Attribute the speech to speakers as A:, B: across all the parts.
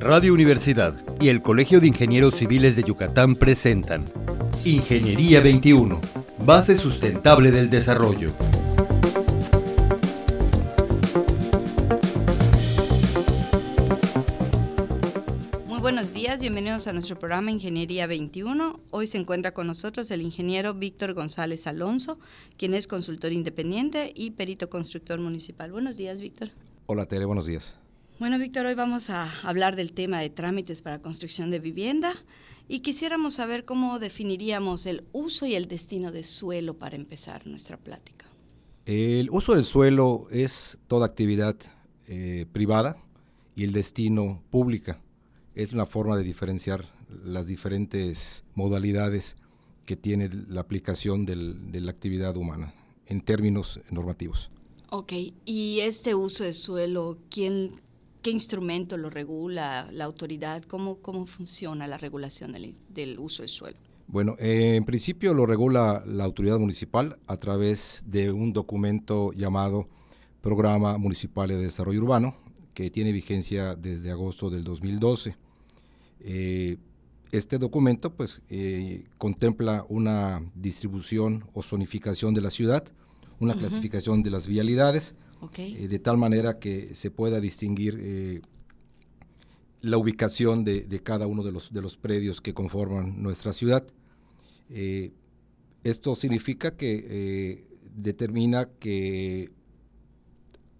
A: Radio Universidad y el Colegio de Ingenieros Civiles de Yucatán presentan Ingeniería 21, base sustentable del desarrollo.
B: Muy buenos días, bienvenidos a nuestro programa Ingeniería 21. Hoy se encuentra con nosotros el ingeniero Víctor González Alonso, quien es consultor independiente y perito constructor municipal. Buenos días, Víctor.
C: Hola, Tere, buenos días.
B: Bueno, Víctor, hoy vamos a hablar del tema de trámites para construcción de vivienda y quisiéramos saber cómo definiríamos el uso y el destino de suelo para empezar nuestra plática.
C: El uso del suelo es toda actividad eh, privada y el destino pública. Es una forma de diferenciar las diferentes modalidades que tiene la aplicación del, de la actividad humana en términos normativos.
B: Ok, y este uso de suelo, ¿quién, ¿qué instrumento lo regula? ¿La autoridad? ¿Cómo, cómo funciona la regulación del, uso del suelo?
C: Bueno, eh, en principio lo regula la autoridad municipal a través de un documento llamado Programa Municipal de Desarrollo Urbano, que tiene vigencia desde agosto del 2012. Eh, este documento pues eh, contempla una distribución o zonificación de la ciudad, una clasificación de las vialidades, eh, de tal manera que se pueda distinguir eh, la ubicación de, de cada uno de los, de los predios que conforman nuestra ciudad. Eh, esto significa que determina que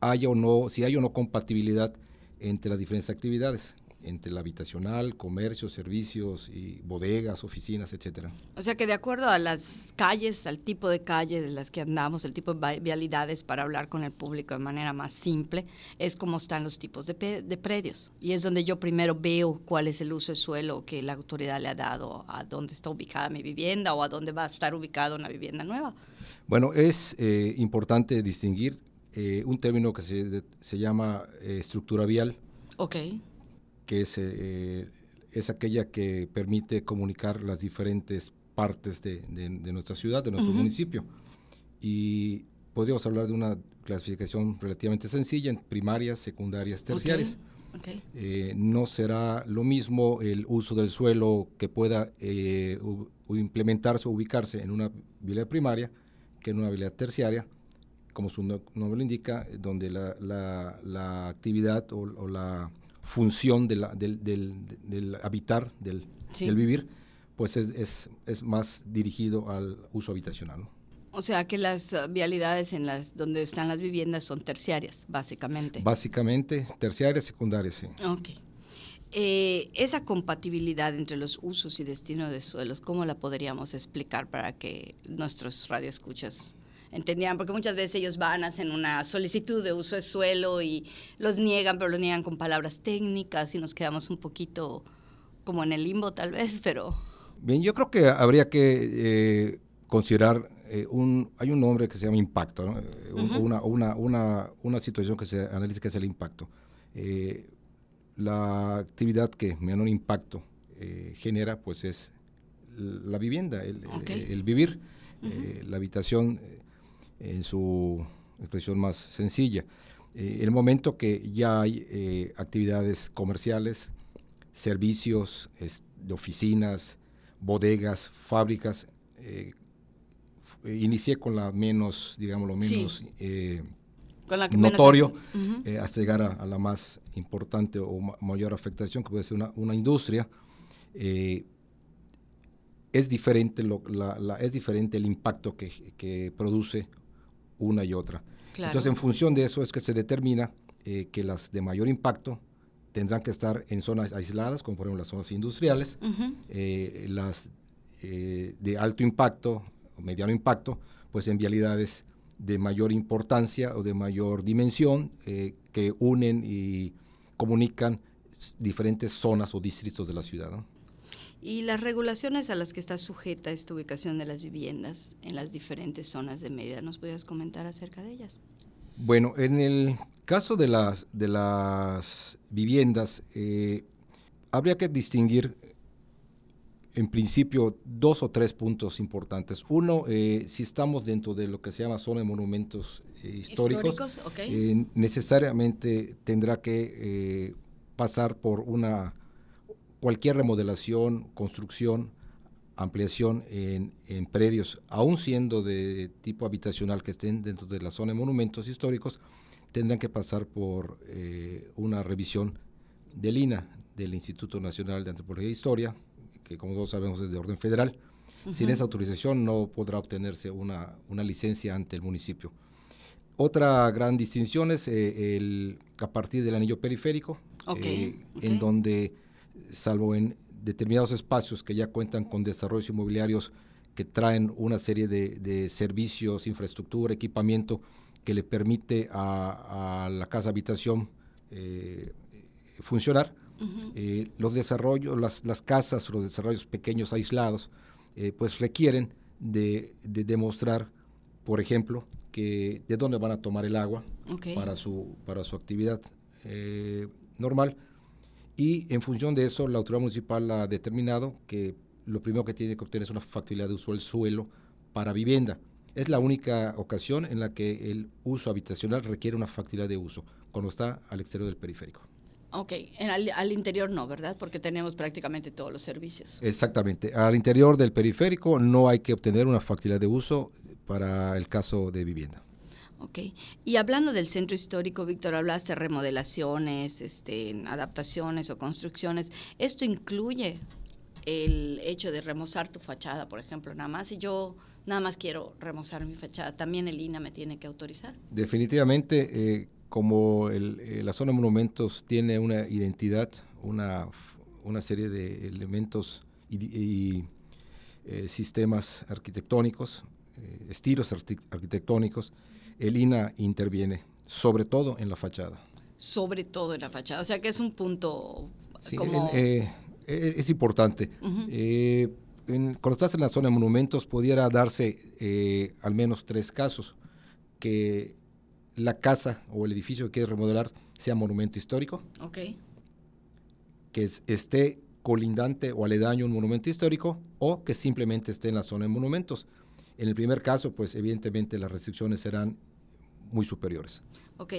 C: haya o no, si hay o no compatibilidad entre las diferentes actividades, entre la habitacional, comercio, servicios y bodegas, oficinas, etcétera.
B: o sea que de acuerdo a las calles, al tipo de calle de las que andamos, el tipo de vialidades para hablar con el público de manera más simple, es como están los tipos de, predios. Y es donde yo primero veo cuál es el uso de suelo que la autoridad le ha dado a dónde está ubicada mi vivienda o a dónde va a estar ubicada una vivienda nueva.
C: Bueno, es eh, importante distinguir eh, un término que se, de- se llama eh, estructura vial,
B: Ok,
C: que es, eh, es aquella que permite comunicar las diferentes partes de, de- de nuestra ciudad, de nuestro
B: Ujú.
C: municipio. Y podríamos hablar de una clasificación relativamente sencilla en primarias, secundarias, terciarias.
B: ok.
C: Eh, no será lo mismo el uso del suelo que pueda eh, u- u implementarse o ubicarse en una vialidad primaria que en una vialidad terciaria, como su no- nombre lo indica, eh, donde la, la- la actividad o, o la función de la- del, del- del habitar, del,
B: Sí.
C: del vivir, pues es, es- es más dirigido al uso habitacional. ¿no?
B: O sea que las uh, vialidades en las donde están las viviendas son terciarias, básicamente.
C: Básicamente, terciarias, secundarias, sí.
B: Ok. Eh, esa compatibilidad entre los usos y destino de suelos, ¿cómo la podríamos explicar para que nuestros radioescuchas entendieran? Porque muchas veces ellos van, hacen una solicitud de uso de suelo y los niegan, pero lo niegan con palabras técnicas y nos quedamos un poquito como en el limbo tal vez, pero...
C: Bien, yo creo que habría que eh, considerar eh, un, hay un nombre que se llama impacto, ¿no?
B: Ujú.
C: una, una, una, una situación que se analiza que es el impacto. Eh, la actividad que menor impacto eh, genera, pues es la vivienda, el, el-
B: Ok.
C: el vivir, la habitación en su expresión más sencilla. Eh, el momento que ya hay eh, actividades comerciales, servicios de oficinas, bodegas, fábricas, eh, inicié con la menos, digamos, lo menos eh,
B: Con la que menos
C: notorio, eh, hasta llegar a, a la más importante o ma- mayor afectación, que puede ser una, una industria. es, diferente lo- la- la- es diferente el impacto que, que produce una y otra.
B: Claro.
C: Entonces, en función de eso es que se determina eh, que las de mayor impacto tendrán que estar en zonas aisladas, como por ejemplo las zonas industriales, eh, las eh, de alto impacto, o mediano impacto, pues en vialidades de mayor importancia o de mayor dimensión que unen y comunican diferentes zonas o distritos de la ciudad. ¿no?
B: Y las regulaciones a las que está sujeta esta ubicación de las viviendas en las diferentes zonas de medida, ¿nos podrías comentar acerca de ellas?
C: Bueno, en el caso de las, de las viviendas, eh, habría que distinguir en principio dos o tres puntos importantes. Uno, eh, si estamos dentro de lo que se llama zona de monumentos eh, históricos, eh, necesariamente tendrá que pasar por una cualquier remodelación, construcción, ampliación en, predios, aún siendo de tipo habitacional que estén dentro de la zona de monumentos históricos, tendrán que pasar por eh, una revisión del INA, del Instituto Nacional de Antropología e Historia, que como todos sabemos es de orden federal. Sin esa autorización no podrá obtenerse una, licencia ante el municipio. Otra gran distinción es eh, el, a partir del anillo periférico, eh, en donde, salvo en determinados espacios que ya cuentan con desarrollos inmobiliarios que traen una serie de, servicios, infraestructura, equipamiento que le permite a, la casa habitación eh, funcionar. Eh, los desarrollos, las, las, casas, los desarrollos pequeños aislados, eh, pues requieren de, demostrar, por ejemplo, que de dónde van a tomar el agua para, su, para su actividad normal y en función de eso la autoridad municipal ha determinado que lo primero que tiene que obtener es una factibilidad de uso del suelo para vivienda. Es la única ocasión en la que el uso habitacional requiere una factibilidad de uso, cuando está al exterior del periférico.
B: Ok, al, interior no, ¿verdad? Porque tenemos prácticamente todos los servicios.
C: Exactamente. Al interior del periférico no hay que obtener una factibilidad de uso para el caso de vivienda.
B: Ok. Y hablando del centro histórico, Víctor, hablaste de remodelaciones, este, adaptaciones o construcciones. ¿Esto incluye el hecho de remozar tu fachada, por ejemplo? Nada más si yo nada más quiero remozar mi fachada, ¿también el INA me tiene que autorizar?
C: Definitivamente, eh, como eh, la zona de monumentos tiene una identidad, una, una serie de elementos y, eh, sistemas arquitectónicos, estilos arquitectónicos, el INA interviene, sobre todo en la fachada.
B: Sobre todo en la fachada, o sea que es un punto
C: eh, eh, es, importante. Eh, cuando estás en la zona de monumentos, pudiera darse al menos tres casos. Que la casa o el edificio que quieres remodelar sea monumento histórico.
B: Ok.
C: Que esté colindante o aledaño a un monumento histórico o que simplemente esté en la zona de monumentos. En el primer caso, pues evidentemente las restricciones serán muy superiores.
B: Ok,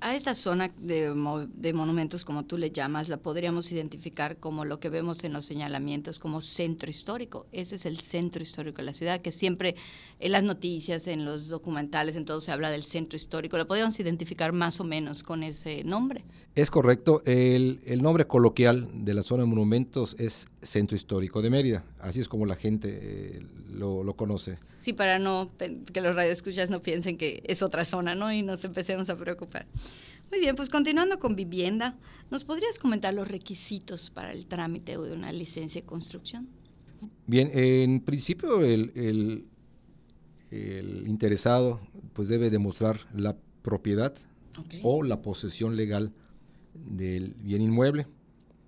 B: a esta zona de, monumentos, como tú le llamas, la podríamos identificar como lo que vemos en los señalamientos como centro histórico. Ese es el centro histórico de la ciudad, que siempre en las noticias, en los documentales, en todo se habla del centro histórico. ¿Lo podríamos identificar más o menos con ese nombre?
C: Es correcto. El, nombre coloquial de la zona de monumentos es Centro Histórico de Mérida. Así es como la gente eh, lo, lo, conoce.
B: Sí, para no que los radioescuchas no piensen que es otra zona, ¿no? Y nos empecemos a preocupar. Muy bien, pues continuando con vivienda, ¿nos podrías comentar los requisitos para el trámite de una licencia de construcción?
C: Bien, en principio el, el, interesado pues debe demostrar la propiedad o la posesión legal del bien inmueble.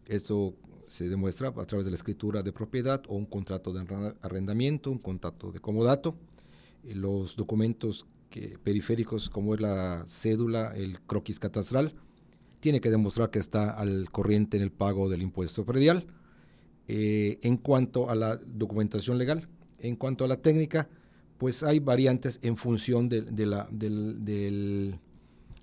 C: Esto se demuestra a través de la escritura de propiedad o un contrato de arrendamiento, un contrato de comodato. Los documentos periféricos como es la cédula, el croquis catastral, tiene que demostrar que está al corriente en el pago del impuesto predial. Eh, en cuanto a la documentación legal, en cuanto a la técnica, pues hay variantes en función de, la,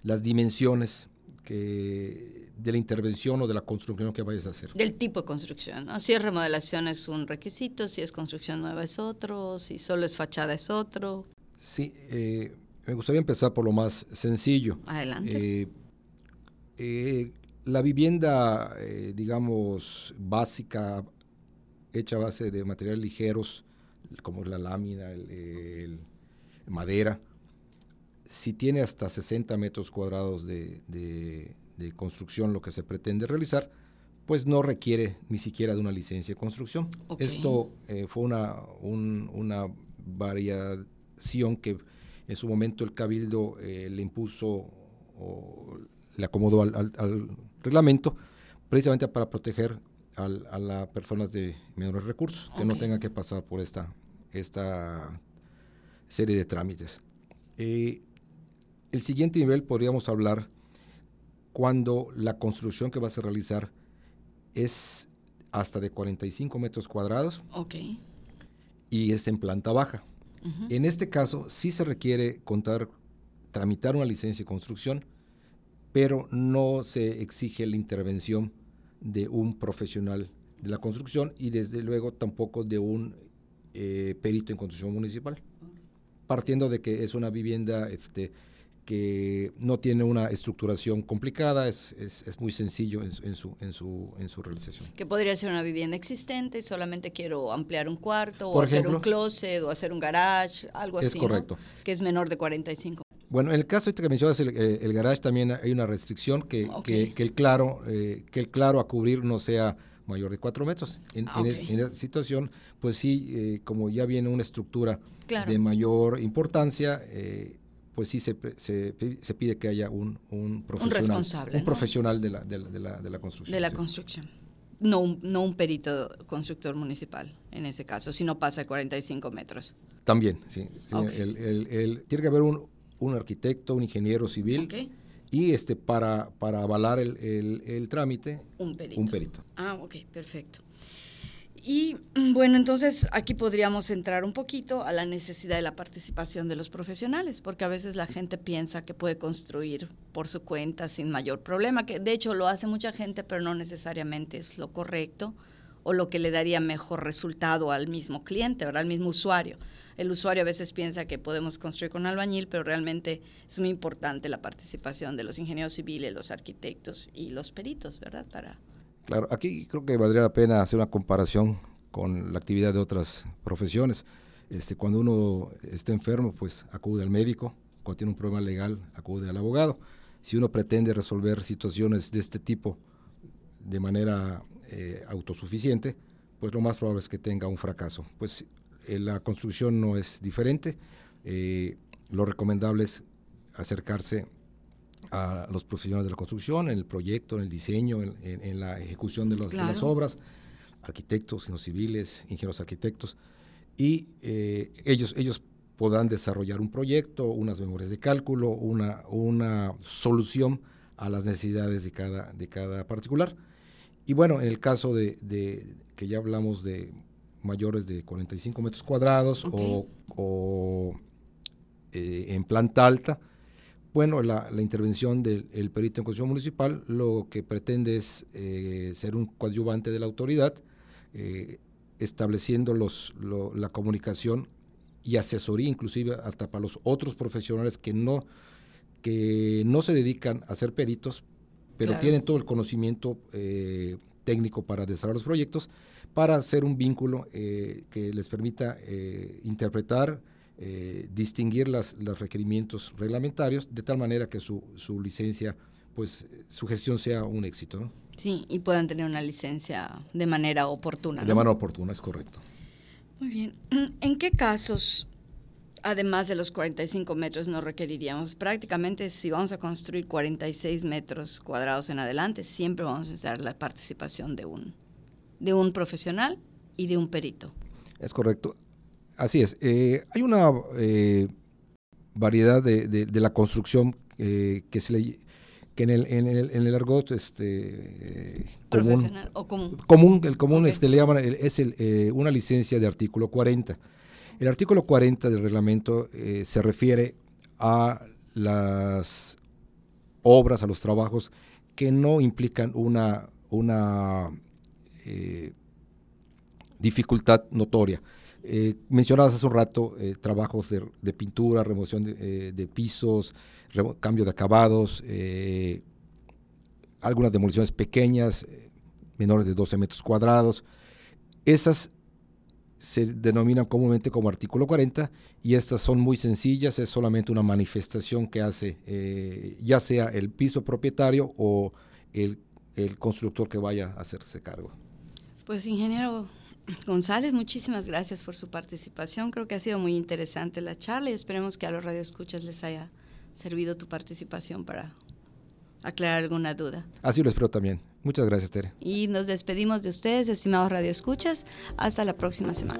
C: las dimensiones que, de la intervención o de la construcción que vayas a hacer.
B: Del tipo de construcción, Si es remodelación es un requisito, si es construcción nueva es otro, si solo es fachada es otro.
C: Sí, eh, me gustaría empezar por lo más sencillo.
B: Adelante.
C: Eh, eh, la vivienda, digamos, básica, hecha a base de materiales ligeros, como la lámina, el, madera, si tiene hasta 60 metros cuadrados de, construcción lo que se pretende realizar, pues no requiere ni siquiera de una licencia de construcción. Esto fue una, una variedad que en su momento el Cabildo eh, le impuso o le acomodó al, reglamento, precisamente para proteger a las personas de menores recursos, que no tengan que pasar por esta, esta serie de trámites. Eh, el siguiente nivel podríamos hablar cuando la construcción que vas a realizar es hasta de 45 metros cuadrados y es en planta baja. En este caso, sí se requiere contar, tramitar una licencia de construcción pero no se exige la intervención de un profesional de la construcción y desde luego tampoco de un eh, perito en construcción municipal, partiendo de que es una vivienda este, que no tiene una estructuración complicada, es, es, muy sencillo en su, en, su, en, su, en su realización.
B: Que podría ser una vivienda existente, solamente quiero ampliar un cuarto, o hacer un closet, o hacer un garage, algo
C: así. Es correcto.
B: Que es menor de 45.
C: Bueno, en el caso este que mencionas, el, el, garage también hay una restricción que, que, que el claro, eh, que el claro a cubrir no sea mayor de cuatro metros. En, ah, esa situación, pues sí, eh, como ya viene una estructura de mayor importancia, eh, pues sí se, se, se, pide que haya un, un profesional, un, responsable, un profesional de la, de, la, de, la, construcción.
B: De la construcción. No un, no un perito constructor municipal en ese caso, si no pasa 45 metros.
C: También, sí. el, el, tiene que haber un, un arquitecto, un ingeniero civil. Y este, para, para avalar el, el, trámite,
B: un perito.
C: un perito.
B: Ah, ok, perfecto. Y mm, bueno, entonces aquí podríamos entrar un poquito a la necesidad de la participación de los profesionales, porque a veces la gente piensa que puede construir por su cuenta sin mayor problema, que de hecho lo hace mucha gente, pero no necesariamente es lo correcto o lo que le daría mejor resultado al mismo cliente, ¿verdad? al mismo usuario. El usuario a veces piensa que podemos construir con albañil, pero realmente es muy importante la participación de los ingenieros civiles, los arquitectos y los peritos, ¿verdad? Para...
C: Claro, aquí creo que valdría la pena hacer una comparación con la actividad de otras profesiones. Este, cuando uno está enfermo, pues acude al médico, cuando tiene un problema legal, acude al abogado. Si uno pretende resolver situaciones de este tipo de manera eh, autosuficiente, pues lo más probable es que tenga un fracaso. Pues eh, la construcción no es diferente. Eh, lo recomendable es acercarse a los profesionales de la construcción, en el proyecto, en el diseño, en, la ejecución de, las obras, arquitectos, ingenieros civiles, ingenieros arquitectos, y ellos, ellos podrán desarrollar un proyecto, unas memorias de cálculo, una, una solución a las necesidades de cada, de cada particular. Y bueno, en el caso de, que ya hablamos de mayores de 45 metros cuadrados o, eh, en planta alta, bueno, la, intervención del perito en construcción municipal lo que pretende es eh, ser un coadyuvante de la autoridad, eh, estableciendo los, la comunicación y asesoría inclusive hasta para los otros profesionales que no, que no se dedican a ser peritos, pero tienen todo el conocimiento eh, técnico para desarrollar los proyectos, para hacer un vínculo que les permita eh, distinguir las, los requerimientos reglamentarios, de tal manera que su, su licencia, pues su gestión sea un éxito.
B: Sí, y puedan tener una licencia de manera oportuna.
C: De manera oportuna, es correcto.
B: Muy bien. ¿En qué casos además de los 45 metros, no requeriríamos prácticamente, si vamos a construir 46 metros cuadrados en adelante, siempre vamos a necesitar la participación de un, de un profesional y de un perito.
C: Es correcto. Así es. Eh, hay una eh, variedad de, la construcción eh, que se le que en el, en el, en el argot este,
B: común, o común.
C: común el común este, le llaman es el, una licencia de artículo 40 el artículo 40 del reglamento se refiere a las obras, a los trabajos que no implican una, una dificultad notoria. Eh, mencionabas hace un rato eh, trabajos de, pintura, remoción de, pisos, cambio de acabados, algunas demoliciones pequeñas, menores de 12 metros cuadrados. Esas se denominan comúnmente como artículo 40 y estas son muy sencillas, es solamente una manifestación que hace eh, ya sea el piso propietario o el, el, constructor que vaya a hacerse cargo.
B: Pues ingeniero González, muchísimas gracias por su participación. Creo que ha sido muy interesante la charla y esperemos que a los radioescuchas les haya servido tu participación para aclarar alguna duda.
C: Así lo espero también. Muchas gracias, Tere.
B: Y nos despedimos de ustedes, estimados radioescuchas. Hasta la próxima semana.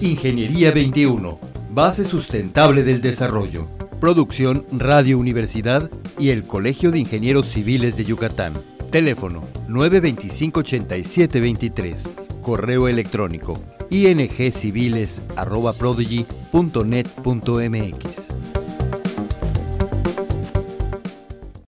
A: Ingeniería 21, base sustentable del desarrollo. Producción Radio Universidad y el Colegio de Ingenieros Civiles de Yucatán. Teléfono 925-8723. Correo electrónico ingciviles.prodigy.net.mx.